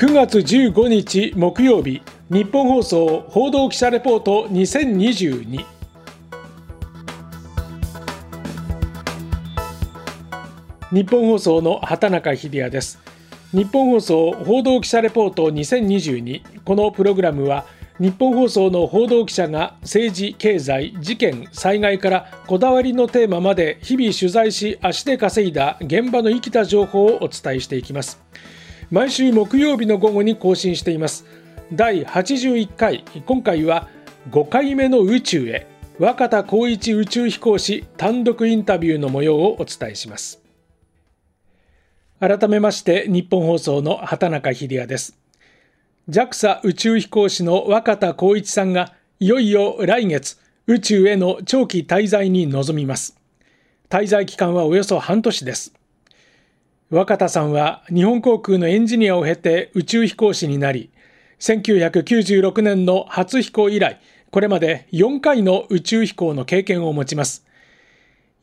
9月15日木曜日日本放送報道記者レポート2022日本放送の畑中秀也です。日本放送報道記者レポート2022このプログラムは日本放送の報道記者が政治、経済、事件、災害からこだわりのテーマまで日々取材し足で稼いだ現場の生きた情報をお伝えしていきます。毎週木曜日の午後に更新しています。第81回今回は5回目の宇宙へ若田光一宇宙飛行士単独インタビューの模様をお伝えします。改めまして日本放送の畑中秀也です。JAXA 宇宙飛行士の若田光一さんがいよいよ来月宇宙への長期滞在に臨みます。滞在期間はおよそ半年です。若田さんは日本航空のエンジニアを経て宇宙飛行士になり1996年の初飛行以来これまで4回の宇宙飛行の経験を持ちます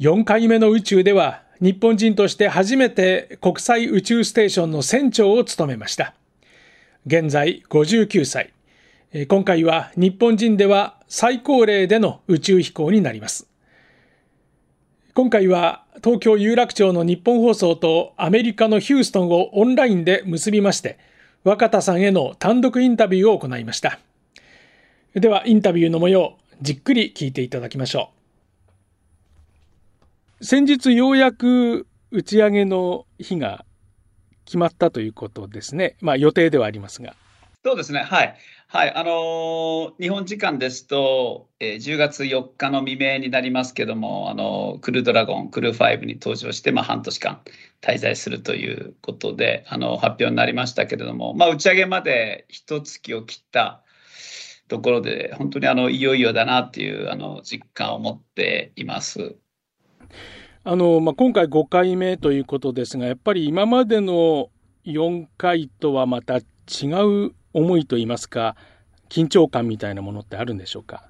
4回目の宇宙では日本人として初めて国際宇宙ステーションの船長を務めました現在59歳。今回は日本人では最高齢での宇宙飛行になります。今回は東京有楽町の日本放送とアメリカのヒューストンをオンラインで結びまして、若田さんへの単独インタビューを行いました。ではインタビューの模様、じっくり聞いていただきましょう。先日ようやく打ち上げの日が決まったということですね。まあ予定ではありますが。そうですね。はい。はい。あのー、日本時間ですと、えー、10月4日の未明になりますけども、あのー、クルードラゴン、クルー5に登場して、まあ、半年間滞在するということで、あの、発表になりましたけれども、まあ、打ち上げまで一月を切ったところで、本当にあの、いよいよだなっていう、あの、実感を持っています。あの、まあ、今回5回目ということですが、やっぱり今までの4回とはまた違う思いといいますか、緊張感みたいなものってあるんでしょうか？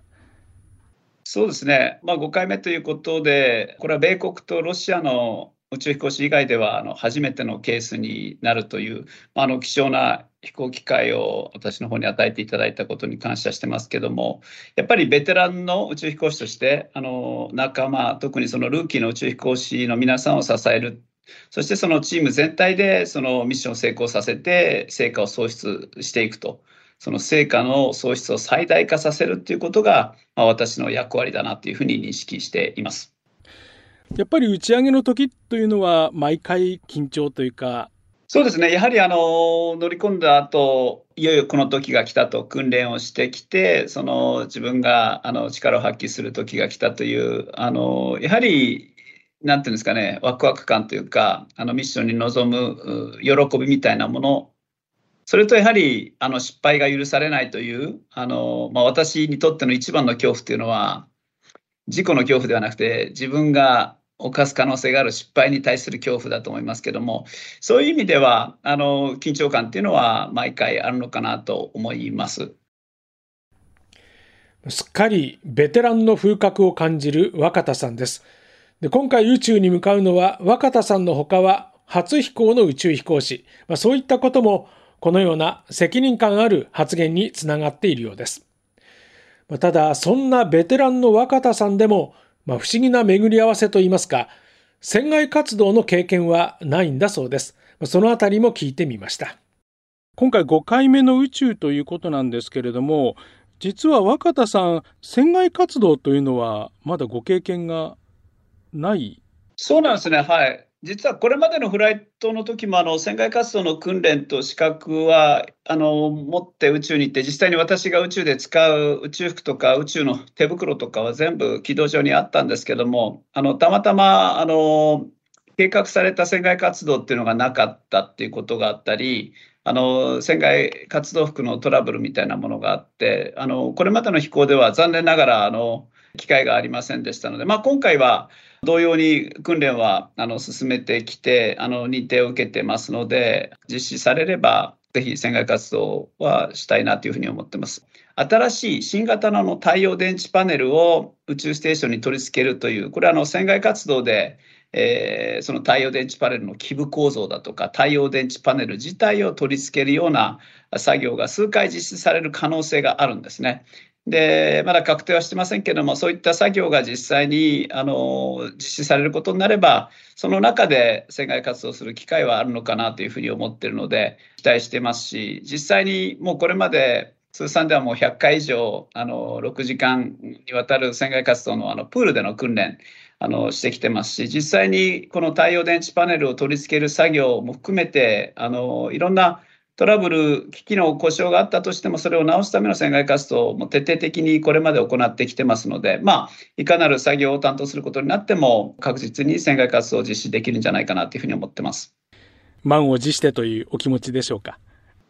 そうですね、まあ、5回目ということで、これは米国とロシアの宇宙飛行士以外ではあの初めてのケースになるという、あの貴重な飛行機会を私の方に与えていただいたことに感謝してますけども、やっぱりベテランの宇宙飛行士として、あの仲間、特にそのルーキーの宇宙飛行士の皆さんを支える、そしてそのチーム全体でそのミッションを成功させて、成果を創出していくと。その成果の創出を最大化させるということが、まあ、私の役割だなというふうに認識しています。やっぱり打ち上げの時というのは、毎回緊張というか、そうですね、やはりあの乗り込んだ後いよいよこの時が来たと訓練をしてきて、その自分があの力を発揮する時が来たという、あのやはりなんていうんですかね、ワクワク感というか、あのミッションに臨む喜びみたいなもの、それとやはりあの失敗が許されないという、あのまあ、私にとっての一番の恐怖というのは、事故の恐怖ではなくて、自分が犯す可能性がある失敗に対する恐怖だと思いますけども、そういう意味では、あの緊張感っていうのは毎回あるのかなと思います。すっかりベテランの風格を感じる若田さんです。で今回宇宙に向かうのは若田さんのほかは初飛行の宇宙飛行士、まあ、そういったこともこのような責任感ある発言につながっているようです。まあ、ただそんなベテランの若田さんでもまあ、不思議な巡り合わせといいますか、船外活動の経験はないんだそうです。まあそのあたりも聞いてみました。今回5回目の宇宙ということなんですけれども、実は若田さん、船外活動というのはまだご経験がない？そうなんですね、はい。実はこれまでのフライトの時もあの船外活動の訓練と資格はあの持って宇宙に行って実際に私が宇宙で使う宇宙服とか宇宙の手袋とかは全部軌道上にあったんですけどもあのたまたまあの計画された船外活動っていうのがなかったっていうことがあったりあの船外活動服のトラブルみたいなものがあってあのこれまでの飛行では残念ながらあの機会がありませんでしたので、まあ、今回は同様に訓練はあの進めてきてあの認定を受けてますので実施されればぜひ船外活動はしたいなというふうに思ってます。新しい新型の太陽電池パネルを宇宙ステーションに取り付けるという、これはあの船外活動でえー、その太陽電池パネルの基部構造だとか、太陽電池パネル自体を取り付けるような作業が数回実施される可能性があるんですね。で、まだ確定はしてませんけども、そういった作業が実際にあの実施されることになれば、その中で船外活動する機会はあるのかなというふうに思ってるので、期待してますし、実際にもうこれまで通算ではもう100回以上、あの6時間にわたる船外活動のあのプールでの訓練、あのしてきてますし、実際にこの太陽電池パネルを取り付ける作業も含めて、あのいろんなトラブル、機器の故障があったとしても、それを直すための船外活動も徹底的にこれまで行ってきてますので、まあ、いかなる作業を担当することになっても、確実に船外活動を実施できるんじゃないかなというふうに思ってます。満を持してというお気持ちでしょうか？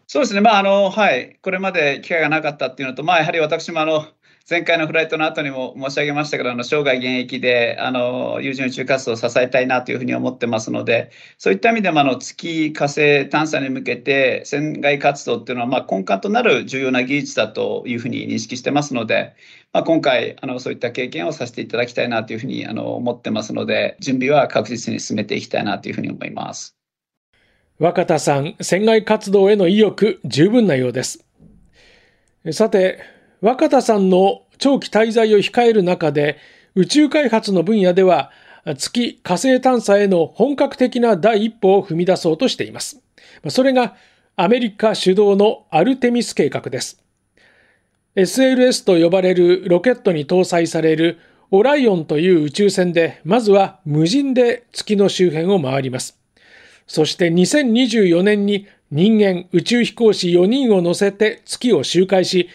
そうですね、まああのはい、これまで機会がなかったっていうのと、まあ、やはり私もあの前回のフライトの後にも申し上げましたけど、あの生涯現役であの有人宇宙活動を支えたいなというふうに思ってますので、そういった意味でもあの月、火星探査に向けて船外活動っていうのはまあ根幹となる重要な技術だというふうに認識してますので、まあ、今回あの、そういった経験をさせていただきたいなというふうにあの思ってますので、準備は確実に進めていきたいなというふうに思います。若田さん、船外活動への意欲、十分なようです。さて、若田さんの長期滞在を控える中で、宇宙開発の分野では、月火星探査への本格的な第一歩を踏み出そうとしています。それがアメリカ主導のアルテミス計画です。SLS と呼ばれるロケットに搭載されるオライオンという宇宙船で、まずは無人で月の周辺を回ります。そして2024年に人間宇宙飛行士4人を乗せて月を周回し、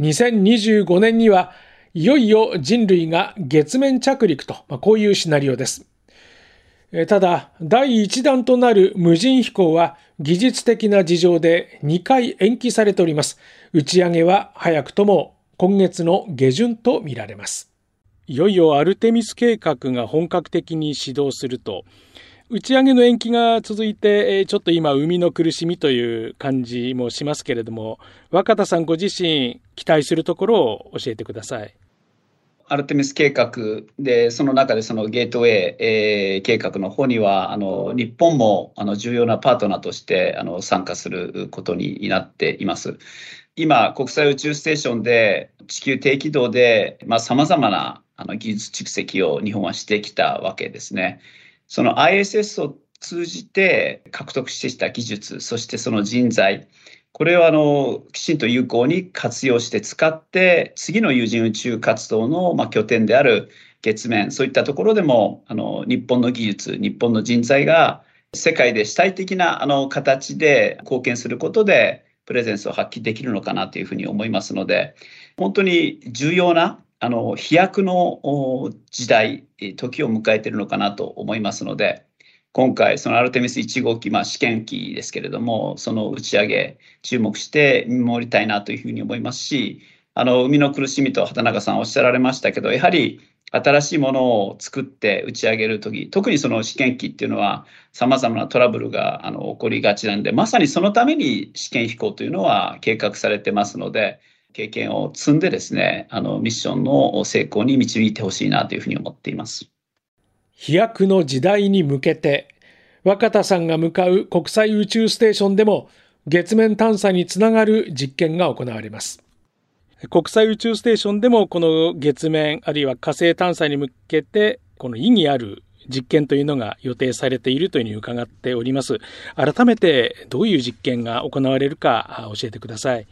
2025年にはいよいよ人類が月面着陸と、まあ、こういうシナリオです。ただ、第1弾となる無人飛行は技術的な事情で2回延期されております。打ち上げは早くとも今月の下旬とみられます。いよいよアルテミス計画が本格的に始動すると、打ち上げの延期が続いて、えちょっと今、生みの苦しみという感じもしますけれども、若田さんご自身、期待するところを教えてください。アルテミス計画で、その中でそのゲートウェイ、えー、計画の方には、あの日本もあの重要なパートナーとしてあの参加することになっています。今、国際宇宙ステーションで地球低軌道でさまざ、まなあの技術蓄積を日本はしてきたわけですね。その ISS を通じて獲得してきた技術、そしてその人材、これをあのきちんと有効に活用して使って、次の有人宇宙活動のま拠点である月面、そういったところでもあの日本の技術、日本の人材が世界で主体的なあの形で貢献することで、プレゼンスを発揮できるのかなというふうに思いますので、本当に重要なあの飛躍の時代、時を迎えているのかなと思いますので、今回、そのアルテミス1号機、まあ、試験機ですけれども、その打ち上げ、注目して見守りたいなというふうに思いますし、あの海の苦しみと畑中さんおっしゃられましたけど、やはり新しいものを作って打ち上げるとき、特にその試験機っていうのは、さまざまなトラブルがあの起こりがちなんで、まさにそのために試験飛行というのは計画されてますので、経験を積んでですね、あのミッションの成功に導いてほしいなというふうに思っています。飛躍の時代に向けて、若田さんが向かう国際宇宙ステーションでも月面探査につながる実験が行われます。国際宇宙ステーションでもこの月面あるいは火星探査に向けてこの意義ある実験というのが予定されているというふうに伺っております。改めてどういう実験が行われるか教えてください。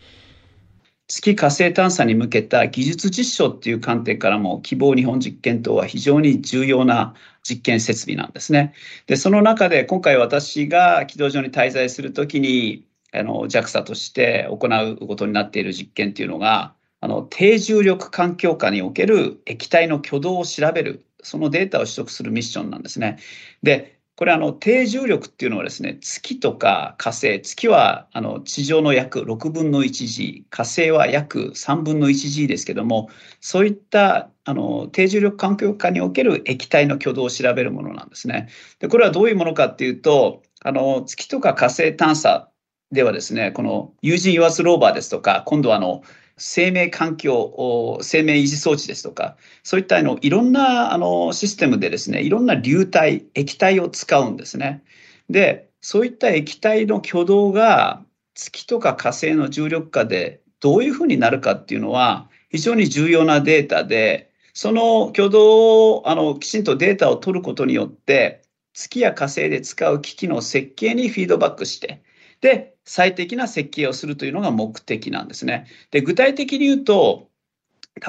月火星探査に向けた技術実証っていう観点からも希望日本実験棟は非常に重要な実験設備なんですね。で、その中で今回私が軌道上に滞在するときにあの JAXA として行うことになっている実験っていうのがあの低重力環境下における液体の挙動を調べるそのデータを取得するミッションなんですね。で、これあの低重力っていうのはですね月とか火星月はあの地上の約6分の 1G 火星は約3分の 1G ですけどもそういったあの低重力環境下における液体の挙動を調べるものなんですね。でこれはどういうものかっていうとあの月とか火星探査ではですねこの有人油圧ローバーですとか今度はあの生命環境、生命維持装置ですとか、そういったあのいろんなあのシステムでですね、いろんな流体、液体を使うんですね。で、そういった液体の挙動が月とか火星の重力下でどういうふうになるかっていうのは非常に重要なデータで、その挙動をあのきちんとデータを取ることによって、月や火星で使う機器の設計にフィードバックして、で、最適な設計をするというのが目的なんですね。で、具体的に言うと、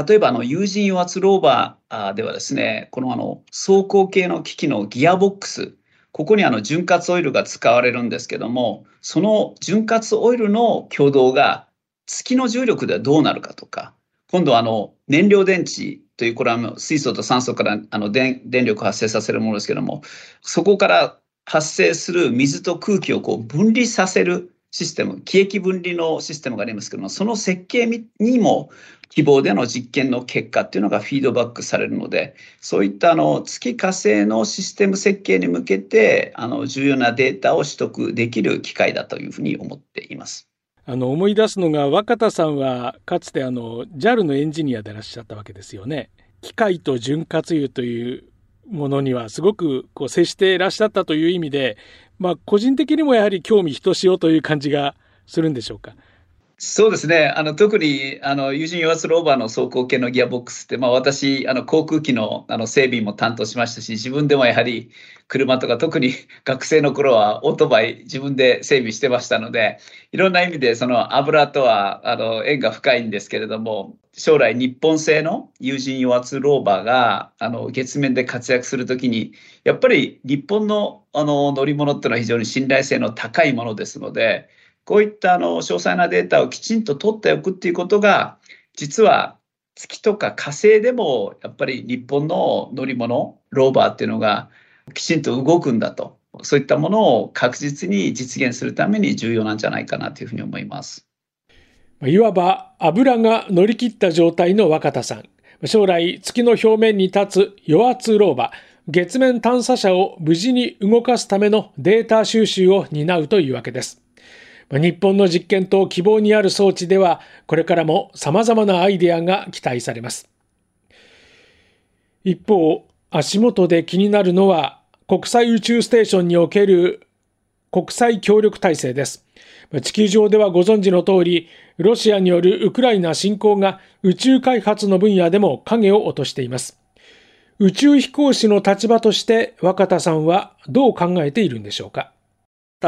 例えばあの有人油圧ローバーではですね、このあの走行系の機器のギアボックス、ここにあの潤滑オイルが使われるんですけども、その潤滑オイルの挙動が月の重力ではどうなるかとか、今度あの燃料電池という、これは水素と酸素からあの電電力を発生させるものですけども、そこから発生する水と空気をこう分離させるシステム、気液分離のシステムがありますけども、その設計にも希望での実験の結果っていうのがフィードバックされるので、そういったあの月火星のシステム設計に向けて、あの重要なデータを取得できる機会だというふうに思っています。あの思い出すのが若田さんはかつてあの JAL のエンジニアでいらっしゃったわけですよね。機械と潤滑油というものにはすごくこう接していらっしゃったという意味で、まあ、個人的にもやはり興味ひとしおという感じがするんでしょうか？そうですね。あの特にあの友人油圧ローバーの走行系のギアボックスって、まあ、私あの航空機のあの整備も担当しましたし自分でもやはり車とか特に 学生の頃はオートバイ自分で整備してましたのでいろんな意味でその油とはあの縁が深いんですけれども将来日本製の友人油圧ローバーがあの月面で活躍するときにやっぱり日本のあの乗り物っていうのは非常に信頼性の高いものですのでこういったあの詳細なデータをきちんと取っておくっていうことが、実は月とか火星でもやっぱり日本の乗り物、ローバーっていうのがきちんと動くんだと、そういったものを確実に実現するために重要なんじゃないかなというふうに思います。いわば油が乗り切った状態の若田さん。将来月の表面に立つ余圧ローバー、月面探査車を無事に動かすためのデータ収集を担うというわけです。日本の実験と希望にある装置では、これからも様々なアイデアが期待されます。一方、足元で気になるのは、国際宇宙ステーションにおける国際協力体制です。地球上ではご存知の通り、ロシアによるウクライナ侵攻が宇宙開発の分野でも影を落としています。宇宙飛行士の立場として若田さんはどう考えているんでしょうか？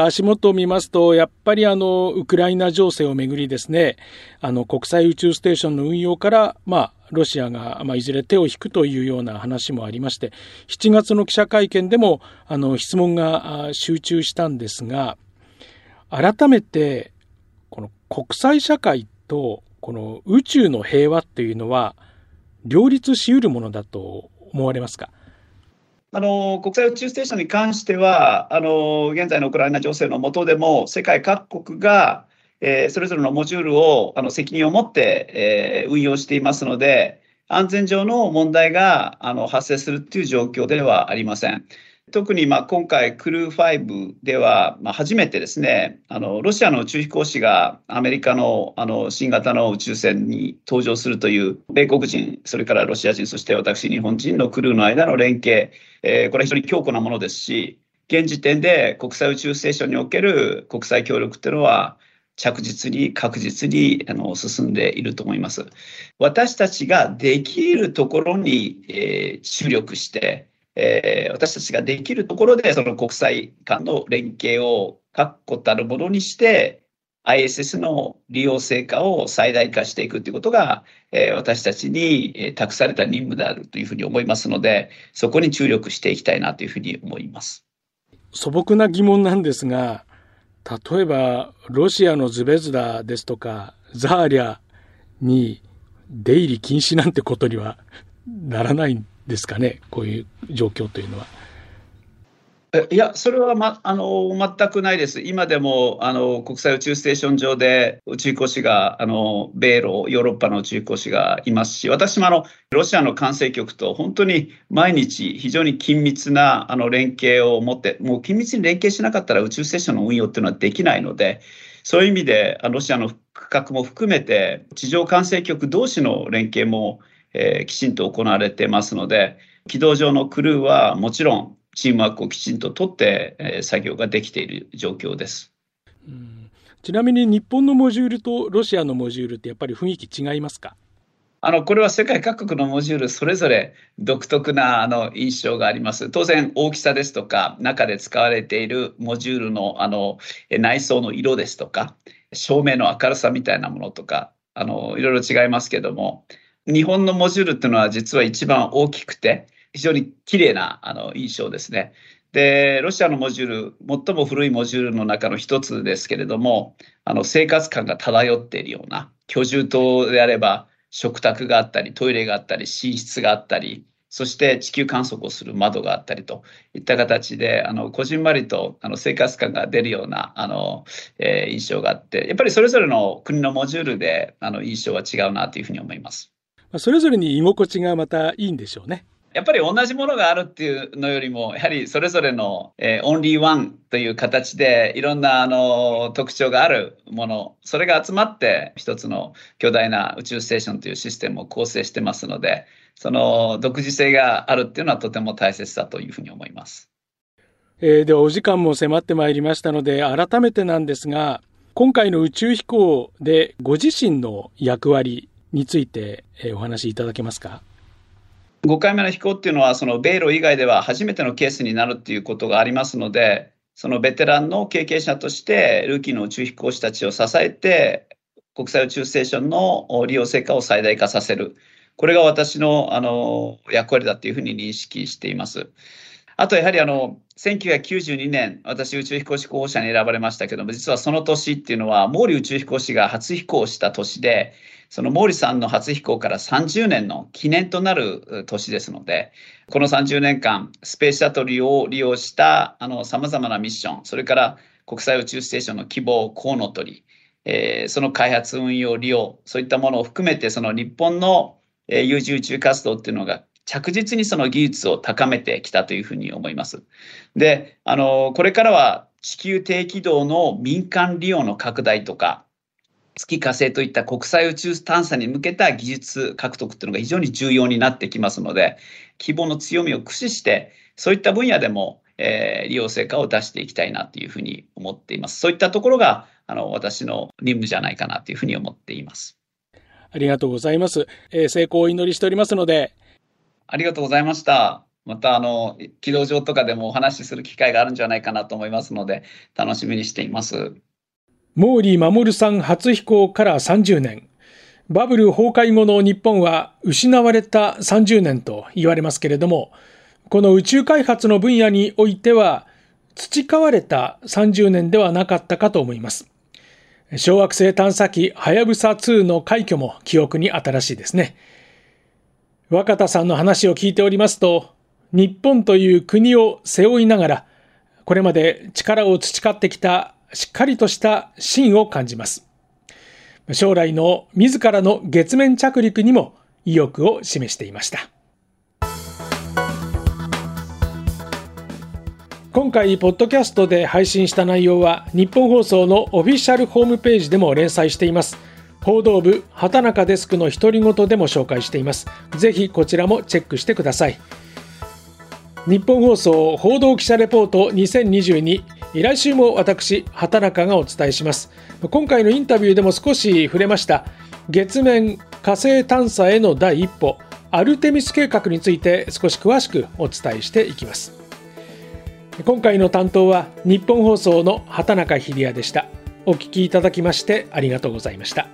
足元を見ますと、やっぱりあの、ウクライナ情勢をめぐりですね、あの、国際宇宙ステーションの運用から、まあ、ロシアが、まあ、いずれ手を引くというような話もありまして、7月の記者会見でも、あの、質問が集中したんですが、改めて、この国際社会と、この宇宙の平和っていうのは、両立し得るものだと思われますか？あの国際宇宙ステーションに関しては、あの現在のウクライナ情勢の下でも、世界各国が、えー、それぞれのモジュールをあの責任を持って、えー、運用していますので、安全上の問題があの発生するという状況ではありません。特にまあ今回、クルー5では、まあ、初めてですねあの、ロシアの宇宙飛行士がアメリカのあの新型の宇宙船に搭乗するという、米国人、それからロシア人、そして私、日本人のクルーの間の連携、え、これは非常に強固なものですし、現時点で国際宇宙ステーションにおける国際協力というのは、着実に確実にあの進んでいると思います。私たちができるところに、えー、注力して、えー、私たちができるところで、その国際間の連携を確固たるものにして、ISS の利用成果を最大化していくということが、えー、私たちに、えー、託された任務であるというふうに思いますので、そこに注力していきたいなというふうに思います。素朴な疑問なんですが、例えば、ロシアのズベズダですとか、ザーリャに出入り禁止なんてことにはならないですかね、こういう状況というのは。いや、それは、ま、あの全くないです。今でもあの国際宇宙ステーション上で宇宙飛行士が、あの米ロ、ヨーロッパの宇宙飛行士がいますし、私もあのロシアの管制局と本当に毎日、非常に緊密なあの連携を持って、もう緊密に連携しなかったら宇宙ステーションの運用っていうのはできないので、そういう意味でロシアの区画も含めて地上管制局同士の連携も、えー、きちんと行われてますので軌道上のクルーはもちろんチームワークをきちんと取って、えー、作業ができている状況です。ちなみに日本のモジュールとロシアのモジュールってやっぱり雰囲気違いますか？あのこれは世界各国のモジュールそれぞれ独特なあの印象があります。当然大きさですとか中で使われているモジュールのあの内装の色ですとか照明の明るさみたいなものとかあのいろいろ違いますけども日本のモジュールっていうのは実は一番大きくて非常に綺麗なあの印象ですね。で、ロシアのモジュール、最も古いモジュールの中の一つですけれども、あの生活感が漂っているような、居住棟であれば食卓があったり、トイレがあったり、寝室があったり、そして地球観測をする窓があったりといった形で、あの、こじんまりとあの生活感が出るような、あの、えー、印象があって、やっぱりそれぞれの国のモジュールで、あの、印象は違うなというふうに思います。それぞれに居心地がまたいいんでしょうね。やっぱり同じものがあるっていうのよりも、やはりそれぞれの、えー、オンリーワンという形で、いろんなあの特徴があるもの、それが集まって一つの巨大な宇宙ステーションというシステムを構成してますので、その独自性があるっていうのはとても大切だというふうに思います。えー、ではお時間も迫ってまいりましたので、改めてなんですが、今回の宇宙飛行でご自身の役割についてお話しいただけますか？5回目の飛行っていうのは、その米ロ以外では初めてのケースになるっていうことがありますので、そのベテランの経験者として、ルーキーの宇宙飛行士たちを支えて、国際宇宙ステーションの利用成果を最大化させる。これが私のあの役割だというふうに認識しています。あとやはりあの、1992年、私宇宙飛行士候補者に選ばれましたけども、実はその年っていうのは、毛利宇宙飛行士が初飛行した年で、その毛利さんの初飛行から30年の記念となる年ですので、この30年間、スペースシャトルを利用したあの様々なミッション、それから国際宇宙ステーションの希望、コウノトリ、えー、その開発、運用、利用、そういったものを含めて、その日本の有事宇宙活動っていうのが着実にその技術を高めてきたというふうに思います。で、あの、これからは地球低軌道の民間利用の拡大とか、月火星といった国際宇宙探査に向けた技術獲得というのが非常に重要になってきますので、希望の強みを駆使して、そういった分野でも、えー、利用成果を出していきたいなというふうに思っています。そういったところが、あの、私の任務じゃないかなというふうに思っています。ありがとうございます。えー、成功をお祈りしておりますので、ありがとうございました。また、あの、軌道上とかでもお話しする機会があるんじゃないかなと思いますので、楽しみにしています。毛利守さん初飛行から30年。バブル崩壊後の日本は失われた30年と言われますけれども、この宇宙開発の分野においては、培われた30年ではなかったかと思います。小惑星探査機はやぶさ2の快挙も記憶に新しいですね。若田さんの話を聞いておりますと、日本という国を背負いながら、これまで力を培ってきたしっかりとした芯を感じます。将来の自らの月面着陸にも意欲を示していました。今回、ポッドキャストで配信した内容は、日本放送のオフィシャルホームページでも連載しています。報道部畑中デスクの独り言でも紹介していますぜひこちらもチェックしてください日本放送報道記者レポート2022来週も私畑中がお伝えします。今回のインタビューでも少し触れました。月面火星探査への第一歩アルテミス計画について少し詳しくお伝えしていきます。今回の担当は日本放送の畑中秀也でした。お聞きいただきましてありがとうございました。